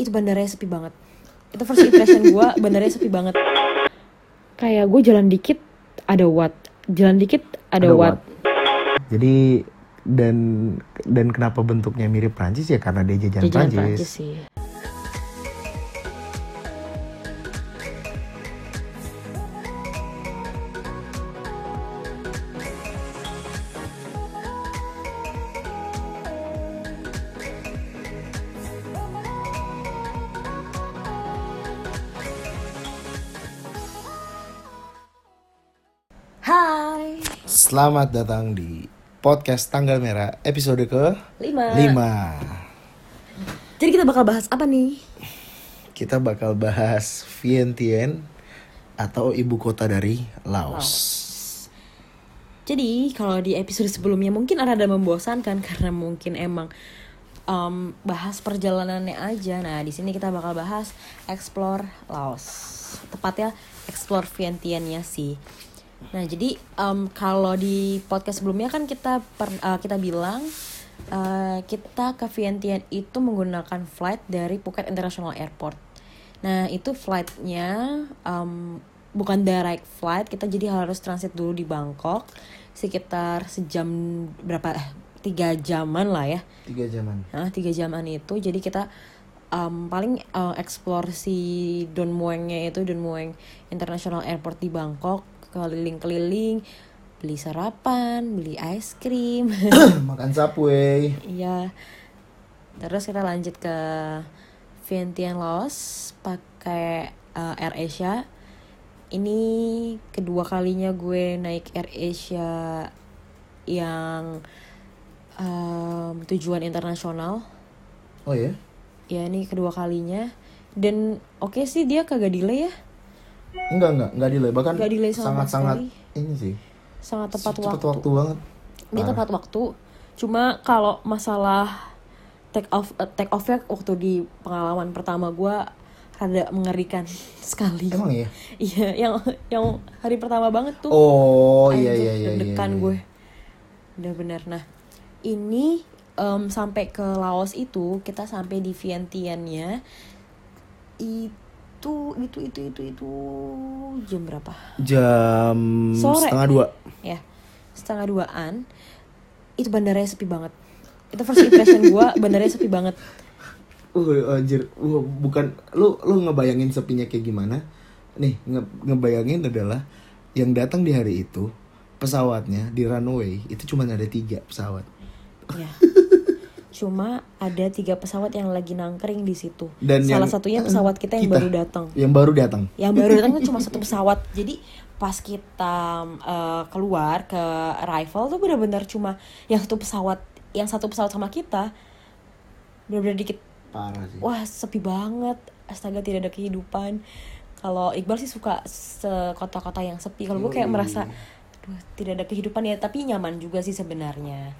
itu bandaranya sepi banget. Itu first impression gue bandaranya sepi banget. Kayak gue jalan dikit ada what jalan dikit ada, Ada what, Jadi dan dan kenapa bentuknya mirip Prancis ya? Karena dia jajan, jajanan Prancis. Prancis sih Selamat datang di podcast Tanggal Merah episode ke lima 5. jadi kita bakal bahas apa nih Kita bakal bahas Vientiane atau ibu kota dari Laos. Jadi kalau di episode sebelumnya mungkin ada membosankan karena mungkin emang em, bahas perjalanannya aja. Nah di sini kita bakal bahas explore Laos, tepatnya explore Vientiane-nya sih. Nah jadi em, kalau di podcast sebelumnya kan kita per- eh, kita bilang eh, kita ke Vientiane itu menggunakan flight dari Phuket International Airport. Nah itu flightnya em, bukan direct flight, kita jadi harus transit dulu di Bangkok sekitar sejam berapa eh, tiga jaman lah ya. Tiga jaman. Nah tiga jaman itu jadi kita em, paling eh, explore si Don Muengnya itu Don Mueng International Airport di Bangkok keliling-keliling beli sarapan, beli es krim. Makan Subway. Iya. Terus kita lanjut ke Vientiane Laos pakai uh, Air Asia. Ini kedua kalinya gue naik Air Asia yang um, tujuan internasional. Oh ya? Ya ini kedua kalinya. Dan oke sih dia kagak delay ya. Enggak enggak enggak delay bahkan Nggak delay sangat sangat ini sih. Sangat tepat waktu. waktu banget. Dia tepat waktu. Cuma kalau masalah take off eh, take off ya waktu di pengalaman pertama gue rada mengerikan sekali. Emang ya? Iya, yang yang hari pertama banget tuh. Oh iya iya iya. iya, deg-degan iya. gue. Udah bener. Nah, ini em, sampai ke Laos itu kita sampai di Vientiane-nya itu itu itu itu itu jam berapa? Jam Sore. setengah dua. ya setengah duaan itu bandaranya sepi banget itu first impression gue bandaranya sepi banget Uh, anjir, uh, bukan lu lu ngebayangin sepinya kayak gimana? Nih, nge ngebayangin adalah yang datang di hari itu pesawatnya di runway itu cuma ada tiga pesawat. ya cuma ada tiga pesawat yang lagi nangkring di situ Dan salah yang- satunya pesawat kita yang kita. baru datang Yang baru datang. yang baru datang itu cuma satu pesawat jadi pas kita eh, keluar ke arrival tuh benar-benar cuma yang satu pesawat yang satu pesawat sama kita benar-benar dikit Parah sih. wah sepi banget astaga tidak ada kehidupan kalau Iqbal sih suka sekota-kota yang sepi kalau gue kayak merasa aduh tidak ada kehidupan ya tapi nyaman juga sih sebenarnya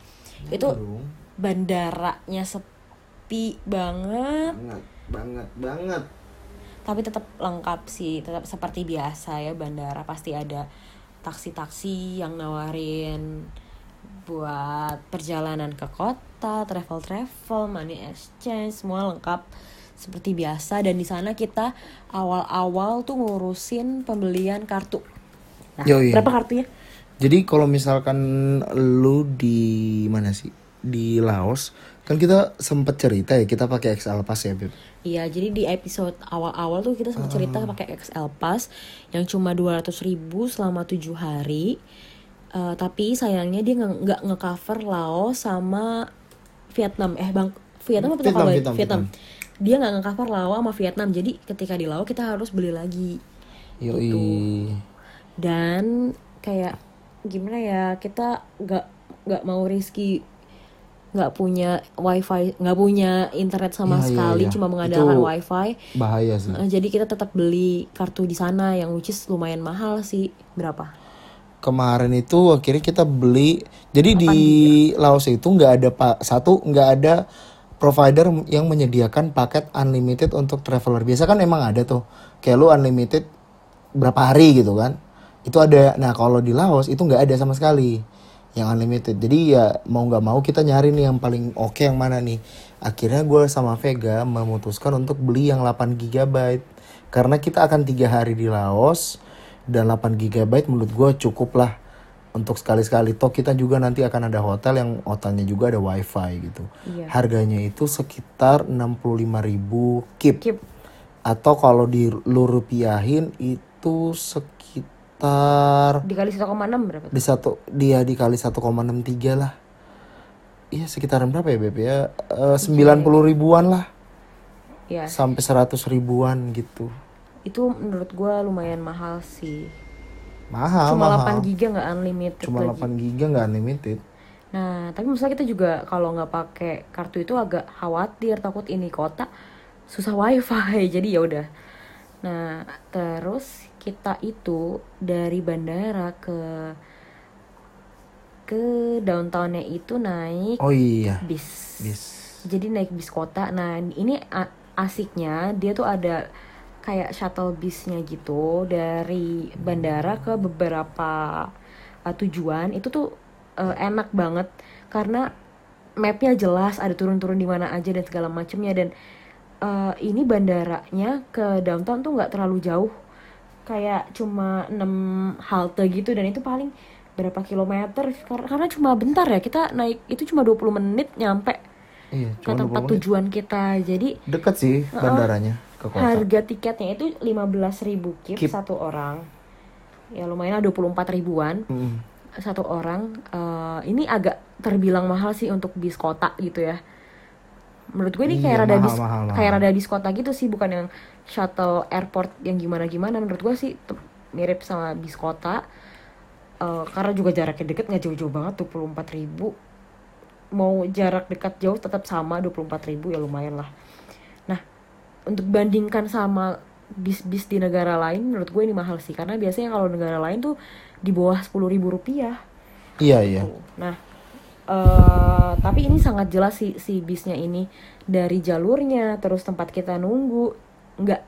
itu dong. Bandaranya sepi banget Banget, banget, banget. tapi tetap lengkap sih tetap seperti biasa ya bandara pasti ada taksi-taksi yang nawarin buat perjalanan ke kota travel travel money exchange semua lengkap seperti biasa dan di sana kita awal-awal tuh ngurusin pembelian kartu nah, Yoi. berapa kartunya Jadi kalau misalkan lu di mana sih? Di Laos, kan kita sempet cerita ya kita pakai XL Pass ya, Beb. Iya, jadi di episode awal-awal tuh kita sempat cerita pakai XL Pass yang cuma 200 ribu selama tujuh hari. Eh, tapi sayangnya dia nggak ngecover Laos sama Vietnam. Eh bang, Vietnam apa Vietnam, Vietnam, Vietnam, Vietnam. Dia nggak ngecover Laos sama Vietnam. Jadi ketika di Laos kita harus beli lagi. Yoi. Dan kayak gimana ya kita nggak nggak mau risky nggak punya wifi nggak punya internet sama iya, sekali iya. cuma mengandalkan Itu- wifi Bahaya sih. Eh, jadi kita tetap beli kartu di sana yang which is lumayan mahal sih berapa Kemarin itu akhirnya kita beli. Jadi di Laos itu nggak ada pak satu nggak ada provider yang menyediakan paket unlimited untuk traveler. Biasa kan emang ada tuh. Kayak lu unlimited berapa hari gitu kan. Itu ada. Nah, kalau di Laos itu nggak ada sama sekali yang unlimited. Jadi ya mau nggak mau kita nyari nih yang paling oke yang mana nih. akhirnya gue sama Vega memutuskan untuk beli yang 8 GB karena kita akan tiga hari di Laos dan 8 GB menurut gue cukup lah untuk sekali-sekali toh kita juga nanti akan ada hotel yang hotelnya juga ada wifi gitu Iya. harganya itu sekitar 65.000 kip Kip. atau kalau di lu rupiahin itu sekitar Dikali 1,6 berapa? tuh? di satu dia dikali 1,63 lah iya sekitaran berapa ya Beb ya Eh, 90 ribuan lah Iya. sampai 100 ribuan gitu Itu menurut gua lumayan mahal sih. mahal Cuma mahal 8 giga nggak unlimited cuma lagi. 8 giga nggak unlimited Nah, tapi misalnya kita juga kalau nggak pakai kartu itu agak khawatir takut ini kota susah wifi. Jadi ya udah. Nah, terus kita itu dari bandara ke ke downtownnya itu naik oh iya bis. bis Jadi naik bis kota. Nah, ini asiknya dia tuh ada kayak shuttle bisnya gitu dari bandara ke beberapa uh, tujuan. Itu tuh uh, enak banget karena mapnya jelas ada turun-turun di mana aja dan segala macamnya dan uh, ini bandaranya ke downtown tuh nggak terlalu jauh kayak cuma 6 halte gitu dan itu paling berapa kilometer Kar- karena cuma bentar ya kita naik itu cuma 20 menit nyampe iya ke cuma 20 tempat menit. tujuan kita jadi deket sih bandaranya ke kota harga tiketnya itu 15.000 kip, Kip. satu orang ya lumayan lah 24 ribuan Mm. satu orang Eh, ini agak terbilang mahal sih untuk bis kota gitu ya menurut gue ini Iya, kayak rada bis mahal, mahal. kayak rada bis kota gitu sih bukan yang shuttle airport yang gimana gimana menurut gue sih mirip sama bis kota. Eh, karena juga jaraknya deket nggak jauh-jauh banget 24 ribu. Mau jarak dekat jauh tetap sama 24 ribu ya lumayan lah. Nah untuk bandingkan sama bis-bis di negara lain menurut gue ini mahal sih. Karena biasanya kalau negara lain tuh di bawah 10 ribu rupiah. Iya iya. Nah, eh tapi ini sangat jelas sih si bisnya ini. Dari jalurnya, terus tempat kita nunggu, nggak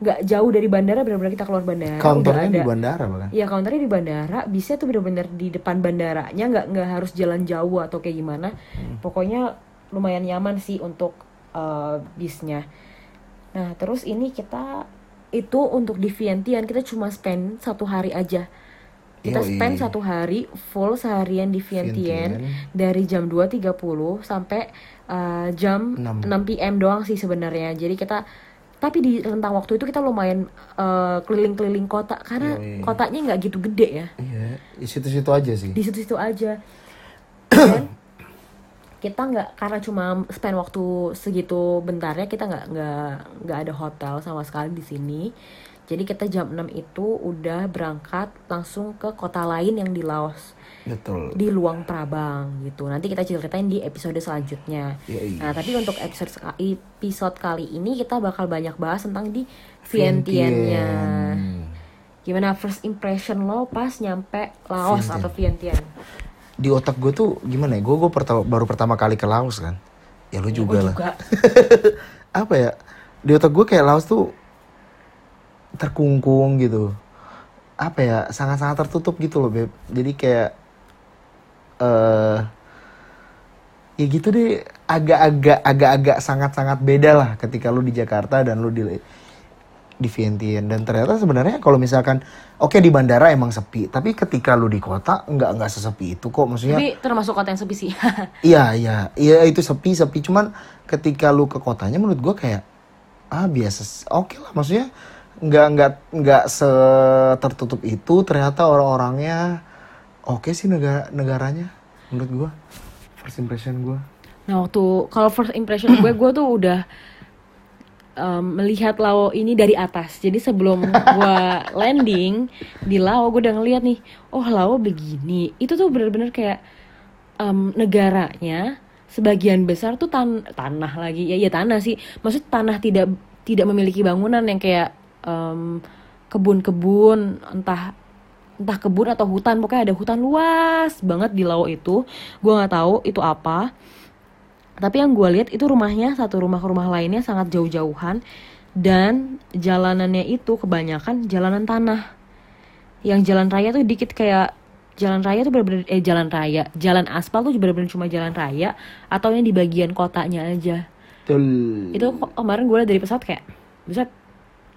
nggak jauh dari bandara, benar-benar kita keluar bandara. counternya di bandara bahkan Iya counternya di bandara, bisnya tuh benar-benar di depan bandaranya, nggak nggak harus jalan jauh atau kayak gimana. Pokoknya lumayan nyaman sih untuk eh, bisnya. Nah terus ini kita itu untuk di Vientiane kita cuma spend satu hari aja. Kita Yoi. spend satu hari full seharian di Vientiane, Vientiane. dari jam 2.30 sampai eh, jam 6. 6. PM doang sih sebenarnya. Jadi kita tapi di rentang waktu itu kita lumayan eh, keliling-keliling kota karena Yoi. kotanya nggak gitu gede ya. iya di situ-situ aja sih Di situ-situ aja. Dan kita nggak karena cuma spend waktu segitu bentarnya kita nggak nggak nggak ada hotel sama sekali di sini. Jadi kita jam 6 itu udah berangkat langsung ke kota lain yang di Laos betul di Luang Prabang gitu. Nanti kita ceritain di episode selanjutnya. Yoi. Nah, tapi untuk episode episode kali ini kita bakal banyak bahas tentang di Vientiane-nya. Vientiane. Gimana first impression lo pas nyampe Laos Vientiane. atau Vientiane? di otak gue tuh gimana ya gue gue pertama baru pertama kali ke Laos kan ya lu juga Gue lah juga. apa ya di otak gue kayak Laos tuh terkungkung gitu apa ya sangat-sangat tertutup gitu loh beb jadi kayak eh ya gitu deh agak-agak agak-agak sangat-sangat beda lah ketika lu di Jakarta dan lu di di Vientiane dan ternyata sebenarnya kalau misalkan oke di bandara emang sepi tapi ketika lu di kota nggak nggak sesepi itu kok maksudnya Tapi termasuk kota yang sepi sih. Iya iya iya itu sepi sepi cuman ketika lu ke kotanya menurut gua kayak ah biasa oke lah maksudnya nggak nggak nggak tertutup itu ternyata orang-orangnya oke sih negara negaranya menurut gua first impression gua Nah waktu kalau first impression gue gue tuh udah um, melihat Lao ini dari atas. Jadi sebelum gue landing di Lao gue udah ngeliat nih, oh Lao begini. Itu tuh bener-bener kayak um, negaranya sebagian besar tuh tan tanah lagi ya ya tanah sih. Maksud tanah tidak tidak memiliki bangunan yang kayak um, kebun-kebun entah entah kebun atau hutan pokoknya ada hutan luas banget di Lao itu. Gue nggak tahu itu apa. Tapi yang gue lihat itu rumahnya satu rumah ke rumah lainnya sangat jauh-jauhan. Dan jalanannya itu kebanyakan jalanan tanah. Yang jalan raya tuh dikit kayak jalan raya tuh bener-bener eh jalan raya jalan aspal tuh bener-bener cuma jalan raya atau yang di bagian kotanya aja. Betul. itu kemarin gue dari pesawat kayak bisa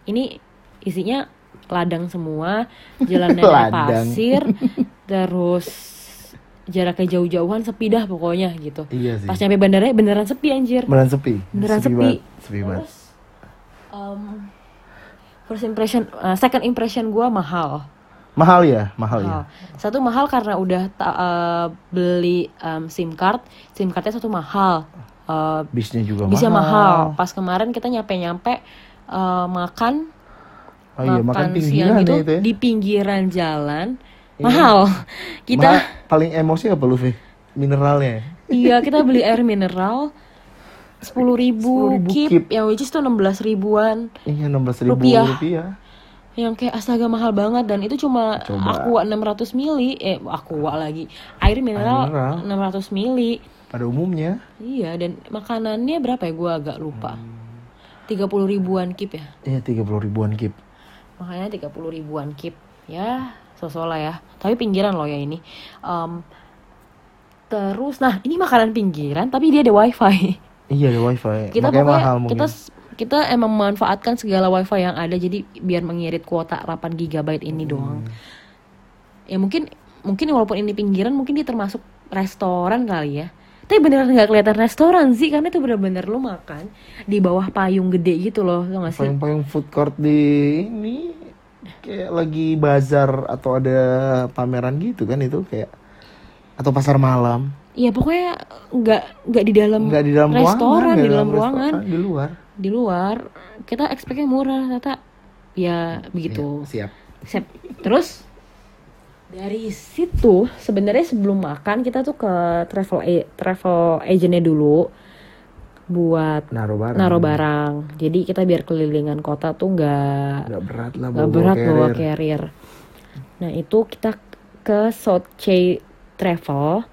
ini isinya ladang semua jalannya Ladang. pasir terus jaraknya jauh-jauhan sepi dah pokoknya gitu Iya sih. pas nyampe bandara beneran sepi anjir Beneran sepi. beneran sepi, banget. Sepi banget. terus um, first impression uh, second impression gue mahal Mahal ya, mahal, ya. mahal. Satu mahal karena udah ta- uh, beli um, SIM card, SIM cardnya satu mahal. Uh, Bisnya juga bisa mahal. mahal. Pas kemarin kita nyampe-nyampe uh, makan Oh iya, makan siang pinggiran gitu ya itu ya. di pinggiran jalan Iya. mahal. Kita Mahal. paling emosi apa lu, Fi? Mineralnya. iya kita beli air mineral sepuluh ribu 10.000 kip, kip. yang which is tuh 16 ribuan Iya, 16 ribu Rupiah. rupiah. yang kayak astaga mahal banget dan itu cuma Coba. aqua 600 mili eh aqua lagi air mineral, mineral. 600 mili Pada umumnya. Iya dan makanannya berapa ya gue agak lupa. Tiga puluh ribuan kip ya. Iya, 30 ribuan kip. Makanya tiga puluh ribuan kip. Ya sosok lah ya. Tapi pinggiran loh ya ini. Em, terus nah ini makanan pinggiran tapi dia ada wifi. Iya, ada wifi. Kita Makanya pokoknya mahal mungkin. kita kita emang memanfaatkan segala wifi yang ada jadi biar mengirit kuota 8 GB ini doang. Ya mungkin mungkin walaupun ini pinggiran mungkin dia termasuk restoran kali ya. Tapi beneran nggak kelihatan restoran sih karena itu bener-bener lu makan di bawah payung gede gitu loh, tau gak sih? Payung-payung food court di ini kayak lagi bazar atau ada pameran gitu kan itu kayak atau pasar malam. Iya pokoknya nggak nggak di dalam Enggak di dalam restoran, ruangan, di nggak dalam ruangan, restoran, di luar. di luar. Kita expectnya murah, ternyata ya begitu. Siap. Sip. Terus dari situ sebenarnya sebelum makan kita tuh ke travel a- travel agentnya dulu buat Naruh barang. naruh barang. Jadi kita biar kelilingan kota tuh nggak Nggak berat lah bawa berat bawa carrier. carrier. Nah itu kita ke South Chey Travel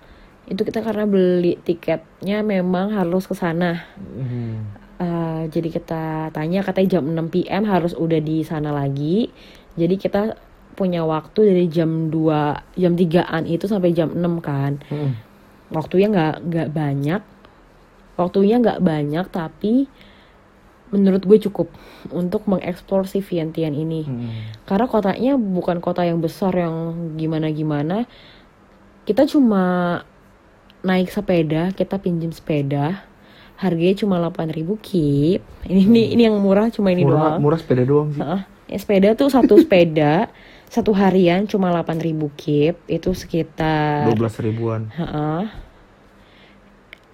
itu kita karena beli tiketnya memang harus ke sana. Hmm. Eh, jadi kita tanya katanya jam 6 PM harus udah di sana lagi. Jadi kita punya waktu dari jam 2 jam 3-an itu sampai jam 6 kan. Hmm. Waktunya nggak nggak banyak. Waktunya nggak banyak tapi menurut gue cukup untuk mengeksplor si Vientiane ini. Hmm. Karena kotanya bukan kota yang besar yang gimana-gimana. Kita cuma naik sepeda, kita pinjam sepeda. Harganya cuma 8.000 kip. Ini ini ini yang murah cuma ini Murah, doang. murah sepeda doang sih. Heeh. Ya, sepeda tuh satu sepeda satu harian cuma 8.000 kip. Itu sekitar 12 ribuan. Heeh.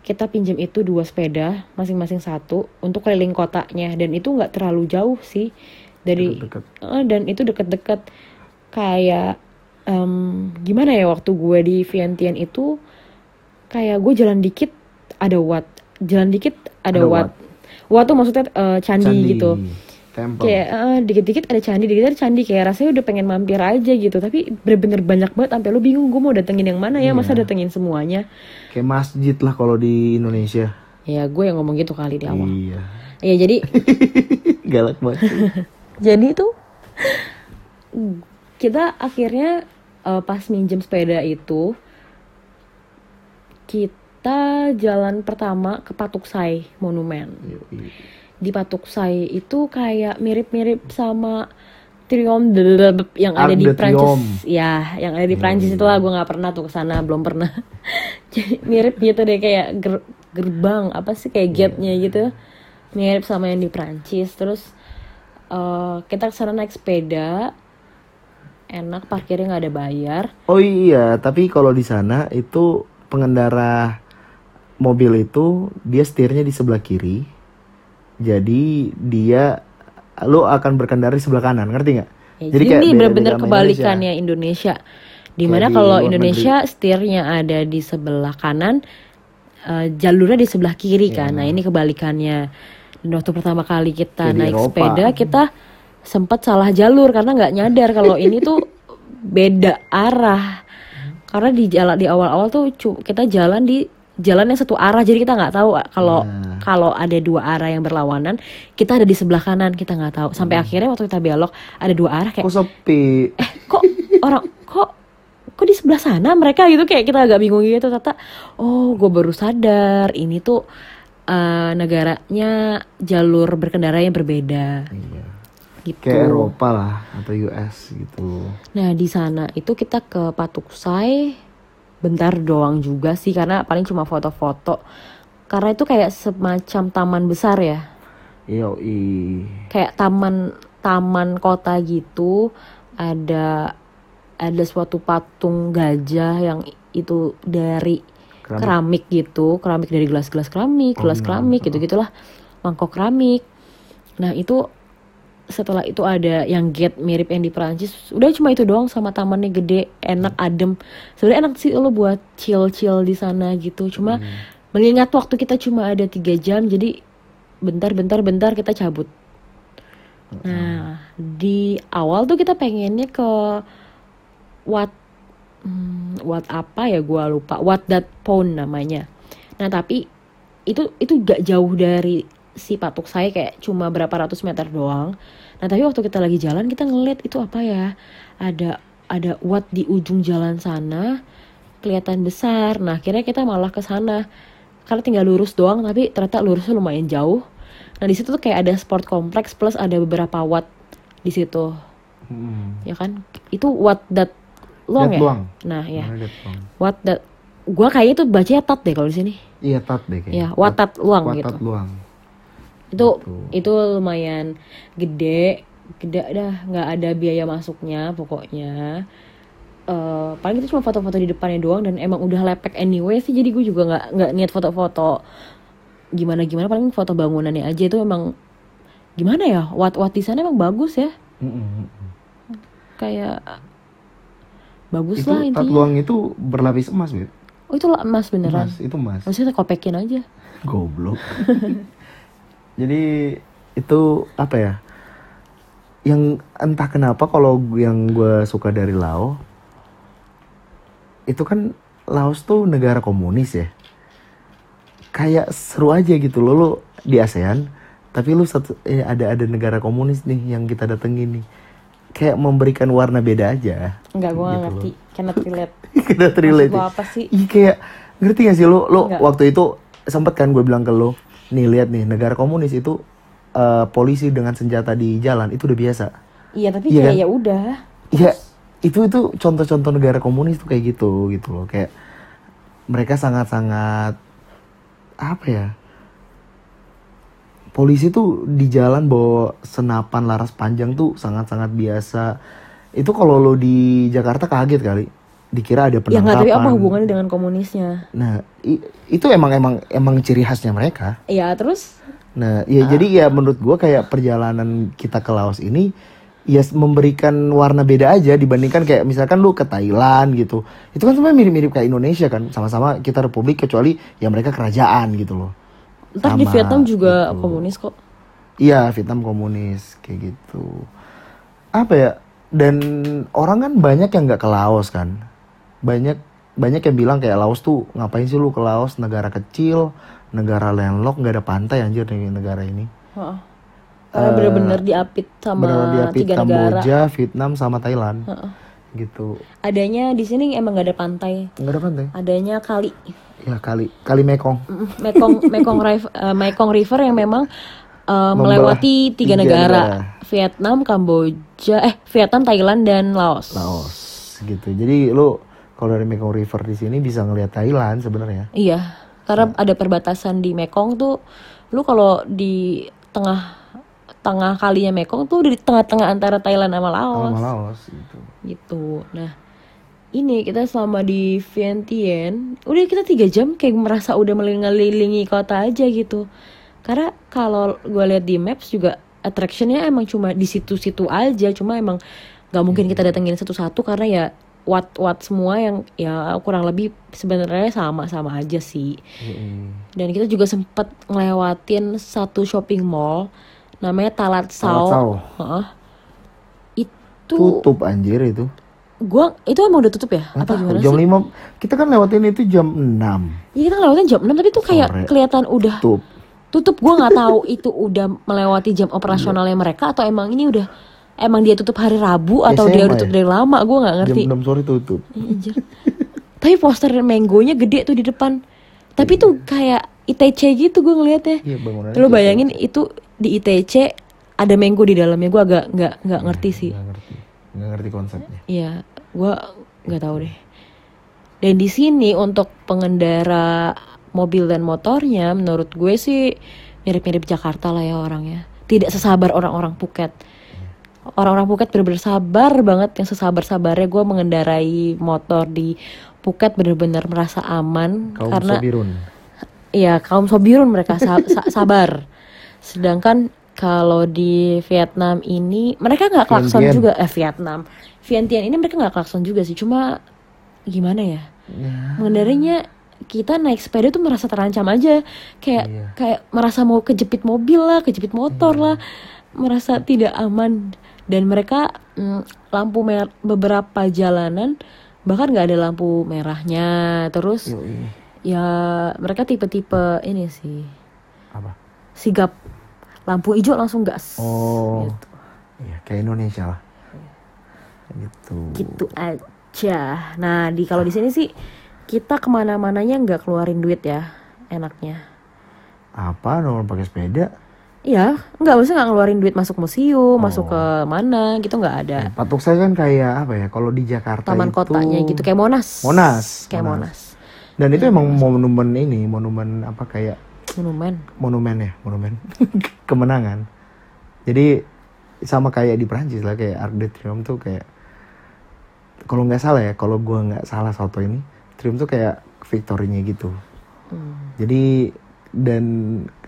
Kita pinjam itu dua sepeda, masing-masing satu untuk keliling kotanya dan itu nggak terlalu jauh sih dari Deket-deket. Eh, dan itu deket-deket kayak em, gimana ya waktu gue di Vientiane itu kayak gue jalan dikit ada wat, jalan dikit ada, Ada wat. Wat tuh maksudnya eh, candi, gitu Temple. kayak eh, dikit-dikit ada candi dikit ada candi kayak rasanya udah pengen mampir aja gitu tapi bener-bener banyak banget sampai lu bingung gue mau datengin yang mana ya masa Iya. datengin semuanya Kayak masjid lah kalau di Indonesia. ya gue yang ngomong gitu kali di awal Iya. ya jadi Galak banget. jadi tuh kita akhirnya eh, pas minjem sepeda itu kita jalan pertama ke Patuksai Monumen Yoi. Di Patuksai itu kayak mirip-mirip sama Triumph de- yang ada Arc di Prancis. Ya, yang ada di Prancis itu lah gue nggak pernah tuh ke sana, belum pernah. Jadi mirip gitu deh kayak ger- gerbang apa sih kayak gate-nya gitu. Mirip sama yang di Prancis. Terus eh, kita ke sana naik sepeda. Enak parkirnya nggak ada bayar. Oh iya, tapi kalau di sana itu pengendara mobil itu dia setirnya di sebelah kiri. Jadi dia lu akan berkendara di sebelah kanan, ngerti nggak? Ya, jadi, ini beda-beda bener-bener sama kebalikannya Indonesia. Di mana Kayak di kalau Indonesia setirnya ada di sebelah kanan, eh, jalurnya di sebelah kiri kan. Nah ini kebalikannya. Dan waktu pertama kali kita Kayak di naik Eropa. sepeda, kita sempat salah jalur karena nggak nyadar kalau ini tuh beda arah. Karena di jalan di awal-awal tuh kita jalan di jalan yang satu arah, jadi kita nggak tahu kalau Nah. kalau ada dua arah yang berlawanan, kita ada di sebelah kanan kita nggak tahu. Sampai akhirnya waktu kita belok ada dua arah kayak Kok sepi? eh kok orang kok kok di sebelah sana mereka gitu kayak kita agak bingung gitu tata oh gue baru sadar ini tuh eh, negaranya jalur berkendara yang berbeda Iya. gitu Kayak Eropa lah atau US gitu. nah di sana itu kita ke Patuksai bentar doang juga sih karena paling cuma foto-foto karena itu kayak semacam taman besar ya Yoi. kayak taman taman kota gitu ada ada suatu patung gajah yang itu dari Keramik. keramik, gitu keramik dari gelas-gelas keramik gelas keramik gitu gitulah mangkok keramik nah itu setelah itu ada yang gate mirip yang di Perancis udah cuma itu doang sama tamannya gede enak adem. Sebenarnya enak sih lo buat chill chill di sana gitu cuma mengingat waktu kita cuma ada tiga jam jadi bentar bentar bentar kita cabut. Nah, di awal tuh kita pengennya ke what hmm, what apa ya gua lupa. What that pond namanya. Nah, tapi itu itu gak jauh dari si patuk saya kayak cuma berapa ratus meter doang. Nah, tapi waktu kita lagi jalan kita ngeliat itu apa ya? Ada ada what di ujung jalan sana kelihatan besar. Nah, akhirnya kita malah ke sana. Karena tinggal lurus doang, tapi ternyata lurusnya lumayan jauh. Nah di situ tuh kayak ada sport kompleks plus ada beberapa watt di situ, Hmm. ya kan? Itu watt that luang That ya? luang. Nah ya, luang. watt that gua kayaknya tuh bacanya tat deh kalau di sini. Iya tat deh kayaknya. Ya, watat luang Watat gitu. luang. Itu Gitu. itu lumayan gede, gede dah, nggak ada biaya masuknya pokoknya. Eh paling itu cuma foto-foto di depannya doang dan emang udah lepek anyway sih jadi gue juga nggak nggak niat foto-foto gimana gimana paling foto bangunannya aja itu emang gimana ya wat wat di sana emang bagus ya Mm-mm. kayak bagus Itu lah tat intinya luang itu berlapis emas, Beb. oh itu emas beneran Emas, itu emas. maksudnya kopekin aja Goblok. Jadi itu apa ya? Yang entah kenapa kalau yang gue suka dari Laos itu kan Laos tuh negara komunis ya. Kayak seru aja gitu loh lo di ASEAN, tapi lu satu eh, ada ada negara komunis nih yang kita datengin nih. Kayak memberikan warna beda aja. Enggak gue Gitu ngerti cannot relate Kita relate. Maksud lo apa sih? Iya kayak ngerti gak sih lo lo Nggak. waktu itu sempet kan gue bilang ke lo nih lihat nih negara komunis itu eh, polisi dengan senjata di jalan itu udah biasa. iya tapi Iya kayak kan? ya udah. Ya itu itu contoh-contoh negara komunis tuh kayak gitu gitu loh. Kayak mereka sangat-sangat apa ya polisi tuh di jalan bawa senapan laras panjang tuh sangat-sangat biasa. Itu kalau lo di Jakarta kaget kali dikira ada ya penangkapan nggak tapi apa hubungannya dengan komunisnya Nah, i- itu emang emang emang ciri khasnya mereka. ya terus Nah, ya jadi ya menurut gua kayak perjalanan kita ke Laos ini ya memberikan warna beda aja dibandingkan kayak misalkan lu ke Thailand gitu. Itu kan sebenarnya mirip-mirip kayak Indonesia kan, sama-sama kita republik kecuali ya mereka kerajaan gitu loh. ntar di Vietnam juga gitu. komunis kok Iya, Vietnam komunis kayak gitu. Apa ya? Dan orang kan banyak yang nggak ke Laos kan. Banyak banyak yang bilang kayak Laos tuh ngapain sih lu ke Laos negara kecil, negara landlocked nggak ada pantai anjir nih negara ini. Heeh. karena bener-bener diapit sama Beneran diapit tiga negara Kamboja, Vietnam sama Thailand. Gitu. adanya di sini emang gak ada pantai Nggak ada pantai. adanya kali Ya kali kali Mekong. Mekong Mekong River, eh, Mekong River yang memang eh, Membelah melewati tiga, tiga negara. negara. Vietnam, Kamboja, eh Vietnam, Thailand dan Laos. Laos gitu. Jadi lu kalau dari Mekong River di sini bisa ngelihat Thailand sebenarnya. Iya, karena ada perbatasan di Mekong tuh. Lu kalau di tengah tengah kalinya Mekong tuh di tengah-tengah antara Thailand sama Laos. Sama Laos gitu. Gitu. Nah, ini kita selama di Vientiane, udah kita tiga jam kayak merasa udah mengelilingi kota aja gitu. Karena kalau gue lihat di maps juga attractionnya emang cuma di situ-situ aja, cuma emang nggak mungkin kita datengin satu-satu karena ya what-what semua yang ya kurang lebih sebenarnya sama-sama aja sih. Mm-mm. Dan kita juga sempet ngelewatin satu shopping mall namanya Talat Sao. Heeh. Itu Tutup anjir itu. gua itu emang udah tutup ya? Apa gimana jam sih? 5 kita kan lewatin itu jam 6 Iya kita ngelewatin jam 6 tapi tuh kayak Sore. kelihatan udah tutup. tutup. Gua nggak tahu itu udah melewati jam operasionalnya mereka atau emang ini udah emang dia tutup hari Rabu atau dia SMA tutup ya? dari lama gue nggak ngerti Jam 6 sore tutup. Anjir. tapi poster mangonya gede tuh di depan tapi tuh kayak ITC gitu gue ngeliatnya Iya bangunan. Lu bayangin itu di ITC ada mango di dalamnya gue agak nggak nggak ngerti sih. Nggak ngerti. Nggak ngerti konsepnya. Iya, gue nggak tahu deh. Dan di sini untuk pengendara mobil dan motornya, menurut gue sih mirip-mirip Jakarta lah ya orangnya. Tidak sesabar orang-orang Phuket. Orang-orang Phuket bener-bener sabar banget, yang sesabar-sabarnya gue mengendarai motor di Phuket bener-bener merasa aman Kaum karena Sobirun. Iya, kaum Sobirun mereka sa- sa- sabar. Sedangkan kalau di Vietnam ini mereka nggak klakson Vientiane. juga. Eh Vietnam, Vientiane ini mereka nggak klakson juga sih. Cuma gimana ya? Ya. Mengendarainya kita naik sepeda tuh merasa terancam aja. Kayak Iya. kayak merasa mau kejepit mobil lah, kejepit motor lah, merasa tidak aman. Dan mereka mm, lampu mer beberapa jalanan bahkan nggak ada lampu merahnya. Terus Yoi. Ya mereka tipe-tipe ini sih Apa? sigap lampu hijau langsung gas. Oh. Gitu. Iya, kayak Indonesia lah. Gitu. Gitu aja. Nah di kalau di sini sih kita ke mana-mananya nggak keluarin duit ya enaknya. Apa nomor pakai sepeda? Iya, nggak usah nggak ngeluarin duit masuk museum, Oh. masuk ke mana gitu nggak ada. Patok saya kan kayak apa ya? Kalau di Jakarta Taman itu kotanya gitu kayak Monas. Monas, Kayak Monas. Monas. Dan itu emang monumen ini, monumen apa kayak Monumen. monumen ya, monumen kemenangan. Jadi sama kayak di Prancis lah kayak Arc de Triomphe tuh kayak kalau nggak salah ya, kalau gua nggak salah foto ini, Triumph tuh kayak victorinya gitu. Hmm. Jadi dan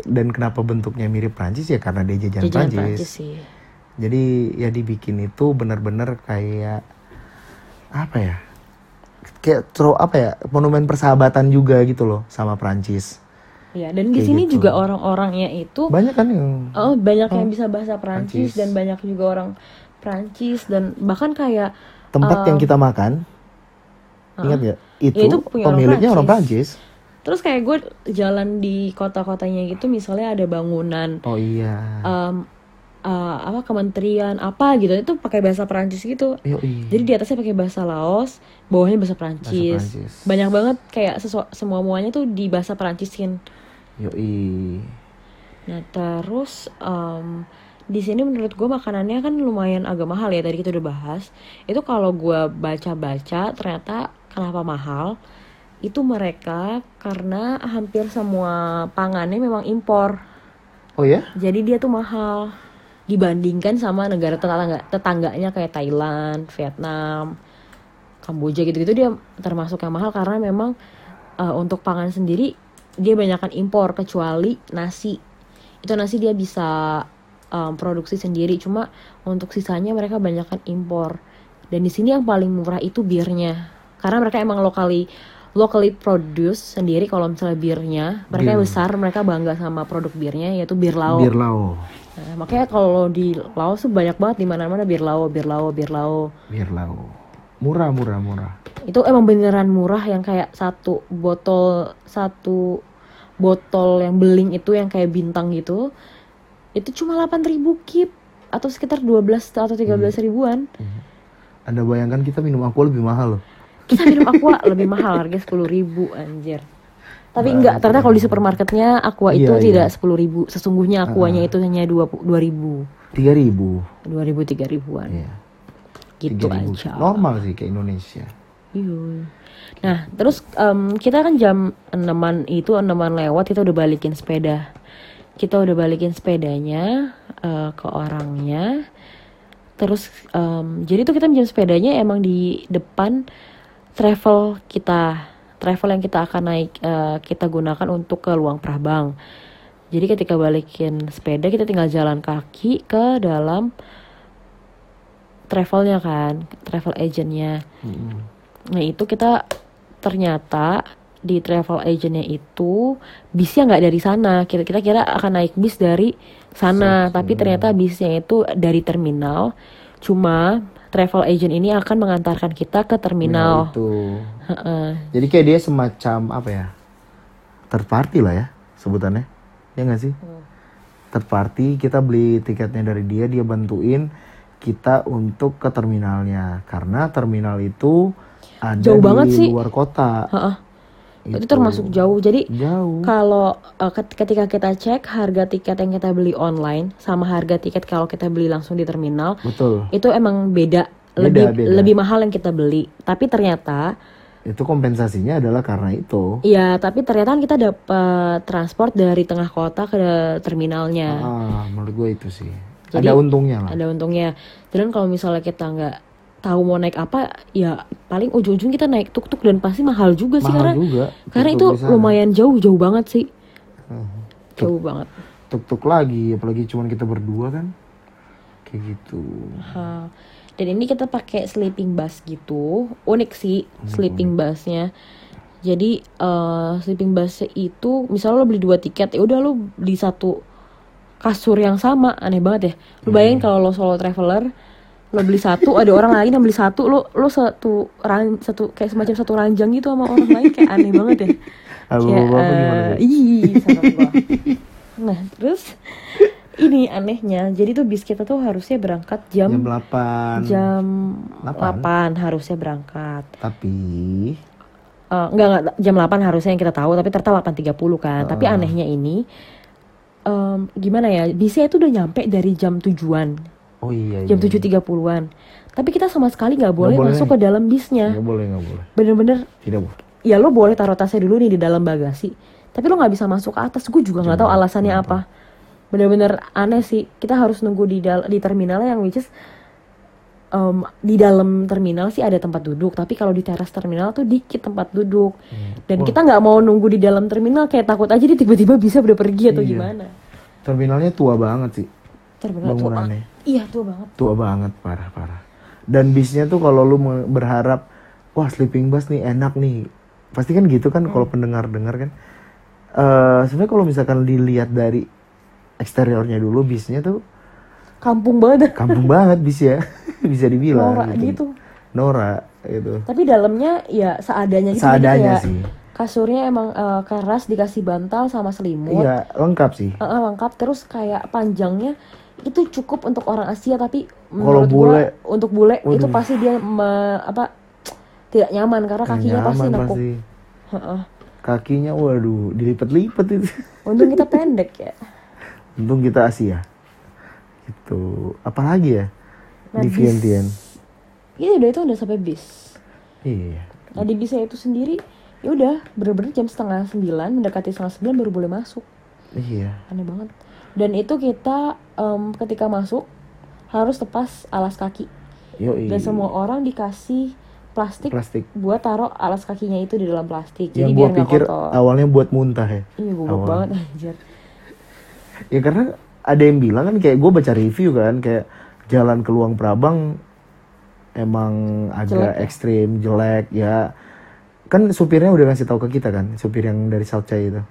dan kenapa bentuknya mirip Prancis ya karena dia jajahan Jajanan Prancis. Prancis sih. Jadi ya dibikin itu benar-benar kayak apa ya? Kayak tro apa ya? Monumen persahabatan juga gitu loh sama Prancis. Iya, dan di sini gitu. juga orang-orangnya itu Banyak kan yang Oh banyak yang bisa bahasa Prancis Prancis. dan banyak juga orang Prancis dan bahkan kayak tempat yang kita makan. Ingat nggak? Itu, Ya, itu punya orang pemiliknya orang Prancis. Prancis. Terus kayak gue jalan di kota-kotanya gitu misalnya ada bangunan Oh iya. em, eh, apa kementerian apa gitu itu pakai bahasa Prancis gitu. Yoi. Jadi di atasnya pakai bahasa Laos, bawahnya bahasa Prancis. Bahasa Prancis. Banyak banget kayak semua muanya tuh di bahasa Pranciskin. Yoi. Nah terus em, di sini menurut gue makanannya kan lumayan agak mahal ya tadi kita udah bahas. Itu kalau gue baca-baca ternyata kenapa mahal? Itu mereka karena hampir semua pangannya memang impor. Oh ya? Jadi dia tuh mahal dibandingkan sama negara tetangga tetangganya kayak Thailand, Vietnam, Kamboja gitu-gitu dia termasuk yang mahal karena memang eh, untuk pangan sendiri dia banyakkan impor kecuali nasi. Itu nasi dia bisa em, produksi sendiri cuma untuk sisanya mereka banyakkan impor. Dan di sini yang paling murah itu birnya. Karena mereka emang locally locally produce sendiri kalau misalnya birnya mereka Bir. besar mereka bangga sama produk birnya yaitu bir lao Bir Lao. Nah, makanya kalau di Laos tuh banyak banget di mana-mana bir lao, bir lao, bir lao. Bir Lao. Murah, murah, murah. Itu emang beneran murah yang kayak satu botol satu botol yang beling itu yang kayak bintang gitu. Itu cuma 8000 kip atau sekitar 12 atau 13 ribuan. Anda bayangkan kita minum aqua lebih mahal loh. Kita minum aqua lebih mahal harga 10 ribu anjir. Tapi enggak, ternyata kalau di supermarketnya aqua itu Iya, tidak 10 ribu. Sesungguhnya aquanya itu hanya 2 ribu. Tiga ribu. 2 ribu, 3 ribuan. Iya. Gitu 3.000. aja. Normal sih kayak Indonesia. Iya. Nah, terus em, kita kan jam enaman itu enaman lewat kita udah balikin sepeda. Kita udah balikin sepedanya eh, ke orangnya. Terus em, jadi tuh kita minjem sepedanya emang di depan travel kita. Travel yang kita akan naik eh, kita gunakan untuk ke Luang Prabang. Jadi ketika balikin sepeda kita tinggal jalan kaki ke dalam travelnya kan, travel agentnya. Mm-mm. Nah itu kita ternyata di travel agentnya itu bisnya nggak dari sana. Kita kita kira akan naik bis dari sana, tapi ternyata bisnya itu dari terminal. Cuma travel agent ini akan mengantarkan kita ke Nah, terminal. itu. Heeh. Jadi kayak dia semacam apa ya? Third party lah ya sebutannya. Ya nggak sih? Hmm. Third party kita beli tiketnya dari dia, dia bantuin kita untuk ke terminalnya karena terminal itu ada Jauh di banget sih. luar kota. Heeh. Itu Gitu. termasuk jauh. Jadi Jauh. kalau uh, ket- ketika kita cek harga tiket yang kita beli online sama harga tiket kalau kita beli langsung di terminal Betul. itu emang beda, Beda, lebih beda. lebih mahal yang kita beli. Tapi ternyata Itu kompensasinya adalah karena itu. Iya, tapi ternyata kan kita dapat transport dari tengah kota ke terminalnya. Ah, menurut gue itu sih. Jadi, ada untungnya lah. Ada untungnya. Dan kalau misalnya kita nggak tahu mau naik apa, ya paling ujung-ujung kita naik tuk-tuk dan pasti mahal juga sih Mahal karena juga. karena itu tuk-tuk di sana. lumayan jauh, jauh banget sih. Hmm. Jauh banget. Tuk-tuk lagi, apalagi cuman kita berdua kan. Kayak gitu. Ha. Dan ini kita pakai sleeping bus gitu, unik sih sleeping busnya. Jadi eh, sleeping bus itu, misalnya lo beli dua tiket, ya udah lo beli satu kasur yang sama, aneh banget ya. Lo bayangin kalau lo solo traveler, lo beli satu, ada orang lain yang beli satu, lo lo satu ran, satu kayak semacam satu ranjang gitu sama orang lain, kayak aneh banget ya. Kayak, gimana? eh, ih, gua. Nah, terus ini anehnya, jadi tuh bis kita tuh harusnya berangkat Jam jam 8. jam Delapan. 8 harusnya berangkat. Tapi Eh, enggak enggak jam 8 harusnya yang kita tahu tapi ternyata 8.30 kan. Tapi Ah. anehnya ini em, gimana ya? Bisnya itu udah nyampe dari jam tujuan, oh iya jam iya. 7.30-an. Tapi kita sama sekali nggak boleh boleh. masuk ke dalam bisnya. Nggak boleh, nggak boleh. Bener-bener Tidak boleh. ya lo boleh taruh tasnya dulu nih di dalam bagasi. Tapi lo nggak bisa masuk ke atas. Gue juga nggak tahu alasannya apa. Bener-bener aneh sih. Kita harus nunggu di di terminal yang which is em, di dalam terminal sih ada tempat duduk. Tapi kalau di teras terminal tuh dikit tempat duduk. Dan kita nggak mau nunggu di dalam terminal kayak takut aja dia tiba-tiba bisa udah pergi atau Iya. gimana. Terminalnya tua banget sih. Terminal tua. Iya tua banget. Tua banget, parah parah. Dan bisnya tuh kalau lu berharap, wah sleeping bus nih enak nih. Pasti kan gitu kan kalau pendengar dengar kan. Eh sebenarnya kalau misalkan dilihat dari eksteriornya dulu bisnya tuh Kampung banget. kampung banget bis ya bisa dibilang Norak gitu. Nora gitu Tapi dalamnya ya seadanya gitu. Jadi seadanya kayak sih Kasurnya emang eh, keras dikasih bantal sama selimut. iya lengkap sih eh, lengkap terus kayak panjangnya itu cukup untuk orang Asia tapi Kalau menurut gua bule, untuk bule itu waduh. pasti dia me- apa tidak nyaman karena kakinya pasti Nyaman nekuk. pasti kakinya waduh dilipet-lipet itu Untung kita pendek ya. untung kita Asia gitu apalagi ya Nah, di bis. Vientiane Ini udah itu udah sampai bis. iya Nah di bisnya itu sendiri ya udah bener-bener jam setengah sembilan mendekati setengah sembilan baru boleh masuk. iya Aneh banget. Dan itu kita em, ketika masuk harus lepas alas kaki. yoi Dan semua orang dikasih plastik plastik buat taruh alas kakinya itu di dalam plastik. Jadi yang biar gua pikir kotor. awalnya buat muntah ya Iya awal. banget anjir. ya karena ada yang bilang kan kayak gue baca review kan kayak jalan ke Luang Prabang emang agak Jelek ya? ekstrim jelek ya kan supirnya udah ngasih tahu ke kita kan supir yang dari South Chai itu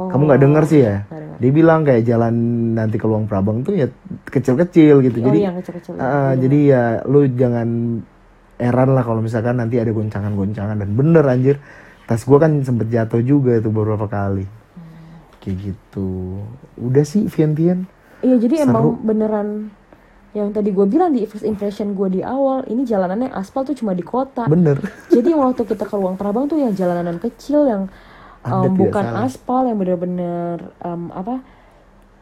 Oh, kamu nggak denger sih ya denger. dia bilang kayak jalan nanti ke Luang Prabang tuh ya kecil-kecil gitu Oh jadi yang kecil-kecil. ah, Iya. jadi ya lu jangan heran lah kalau misalkan nanti ada goncangan-goncangan dan bener anjir tas gua kan sempet jatuh juga itu beberapa kali Hmm. kayak gitu udah sih Vientiane Iya jadi Seru. emang beneran yang tadi gue bilang di first impression gue di awal ini jalanannya aspal tuh cuma di kota. bener Jadi waktu kita ke Luang Prabang tuh yang jalanan kecil yang Anda tidak bukan salah. aspal yang bener-bener em, apa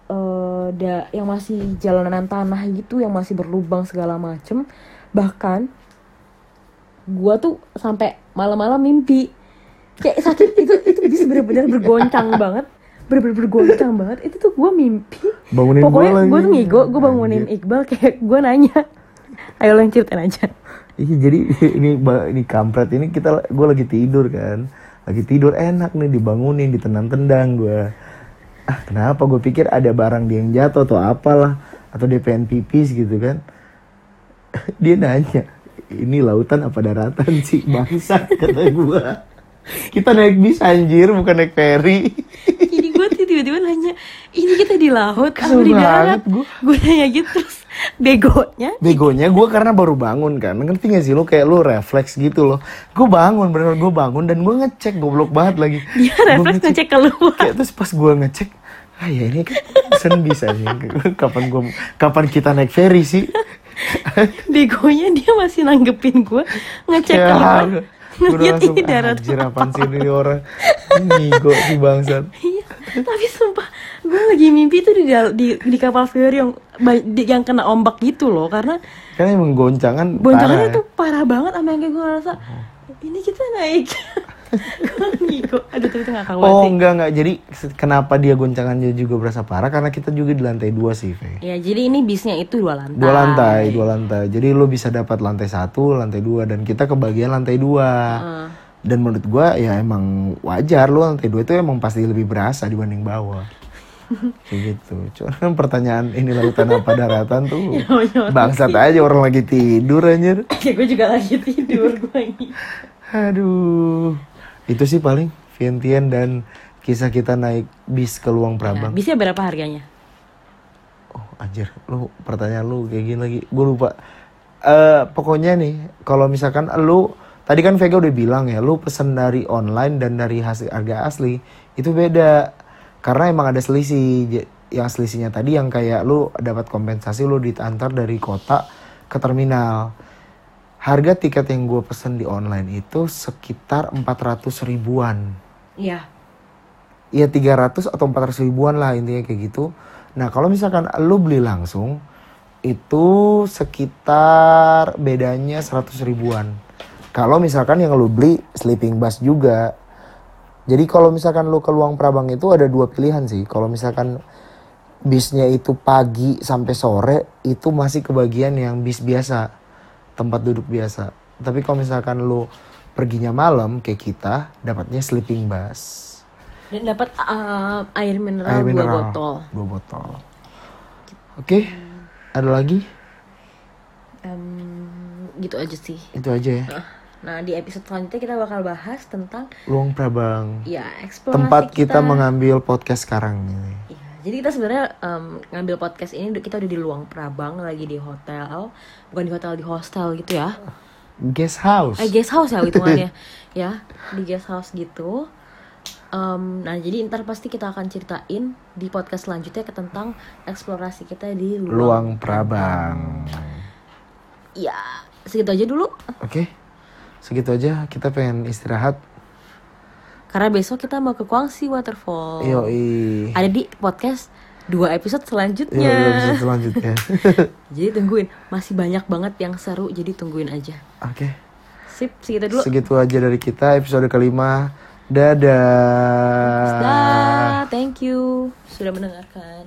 eh da, yang masih jalanan tanah gitu yang masih berlubang segala macem. Bahkan gua tuh sampai malam-malam mimpi. Kayak sakit itu itu bisa bener-bener bergoncang banget. Bener-bener bergoncang banget. Itu tuh gua mimpi. Bangunin gua pokoknya gue tuh ngigo gue bangunin Anjir. Iqbal kayak gue nanya. Ayo lo yang ceritain aja. Iya jadi ini ini kampret ini kita gue lagi tidur kan lagi tidur enak nih dibangunin ditendang-tendang gue ah kenapa? Gue pikir ada barang dia yang jatuh atau apalah atau dia pengen pipis gitu kan. Dia nanya ini lautan apa daratan sih bangsat? kata gue kita naik bis anjir bukan naik ferry. Jadi gue tiba-tiba nanya ini kita di laut apa di darat? gue nanya gitu terus begonya? Begonya gue karena baru bangun kan. Ngerti gak sih lo kayak lo refleks gitu loh. Gue bangun bener gue bangun dan gue ngecek goblok banget lagi. Dia Gua refleks ngecek. keluar Kayak terus pas gue ngecek Ah ya ini kan sen bisa nih. Kapan gua kapan kita naik ferry sih? Begonya dia masih nanggepin gue ngecek Ya, apa gue ngeliat langsung ini darat anjir apaan sih ini orang? Ngigo si bangsat. Iya, tapi sumpah gue lagi mimpi tuh di, di di kapal feri yang di- yang kena ombak gitu loh karena Kan emang goncangan goncangannya parah ya. tuh parah banget sama yang kayak gue ngerasa ini kita naik ngigo aduh tapi itu gak kawan Oh enggak enggak jadi kenapa dia goncangannya juga berasa parah karena kita juga di lantai dua sih Fe. ya jadi ini bisnya itu dua lantai Dua lantai, dua lantai. Jadi lu bisa dapat lantai satu, lantai dua dan kita kebagian lantai dua. Heeh. Dan menurut gua ya emang wajar lu lantai dua itu emang pasti lebih berasa dibanding bawah. Kayak gitu. Cuma pertanyaan ini lautan apa daratan tuh bangsat aja orang lagi tidur anjir. ya gue juga lagi tidur gue ini Aduh. Itu sih paling Vientiane dan kisah kita naik bis ke Luang nah, Prabang. bisnya berapa harganya Oh anjir, lu pertanyaan lu kayak gini lagi. Gue lupa. Eh pokoknya nih, kalau misalkan lu tadi kan Vega udah bilang ya, lu pesen dari online dan dari hasil harga asli itu beda. Karena emang ada selisih. Yang selisihnya tadi yang kayak lu dapat kompensasi lu diantar dari kota ke terminal. Harga tiket yang gue pesen di online itu sekitar 400 ribuan. iya ya 300 atau 400 ribuan lah intinya kayak gitu. Nah kalau misalkan lu beli langsung itu sekitar bedanya 100 ribuan. Kalau misalkan yang lu beli sleeping bus juga. Jadi kalau misalkan lu ke Luang Prabang itu ada dua pilihan sih. Kalau misalkan bisnya itu pagi sampai sore itu masih kebagian yang bis biasa. Tempat duduk biasa. Tapi kalau misalkan lu perginya malam kayak kita dapatnya sleeping bus. dan dapat uh, air mineral Air dua mineral. botol Dua botol. Oke, ada lagi? Em, gitu aja sih Itu aja ya. nah di episode selanjutnya kita bakal bahas tentang Luang Prabang. ya eksplorasi Tempat kita, mengambil podcast sekarang ini. Iya, jadi kita sebenarnya em, ngambil podcast ini kita udah di Luang Prabang lagi di hotel, bukan di hotel di hostel gitu ya. Guest house. Eh guest house ya hitungannya, ya di guest house gitu. Em, nah jadi ntar pasti kita akan ceritain di podcast selanjutnya ke tentang eksplorasi kita di Luang. Luang Prabang. Ya segitu aja dulu, Oke. Segitu aja kita pengen istirahat. Karena besok kita mau ke Guangxi Waterfall. Yoi. Ada di podcast dua episode selanjutnya. Yoi, episode selanjutnya. Jadi tungguin, masih banyak banget yang seru, jadi tungguin aja. Oke. Sip, segitu dulu. Segitu aja dari kita episode kelima. Dadah. Dah, thank you sudah mendengarkan.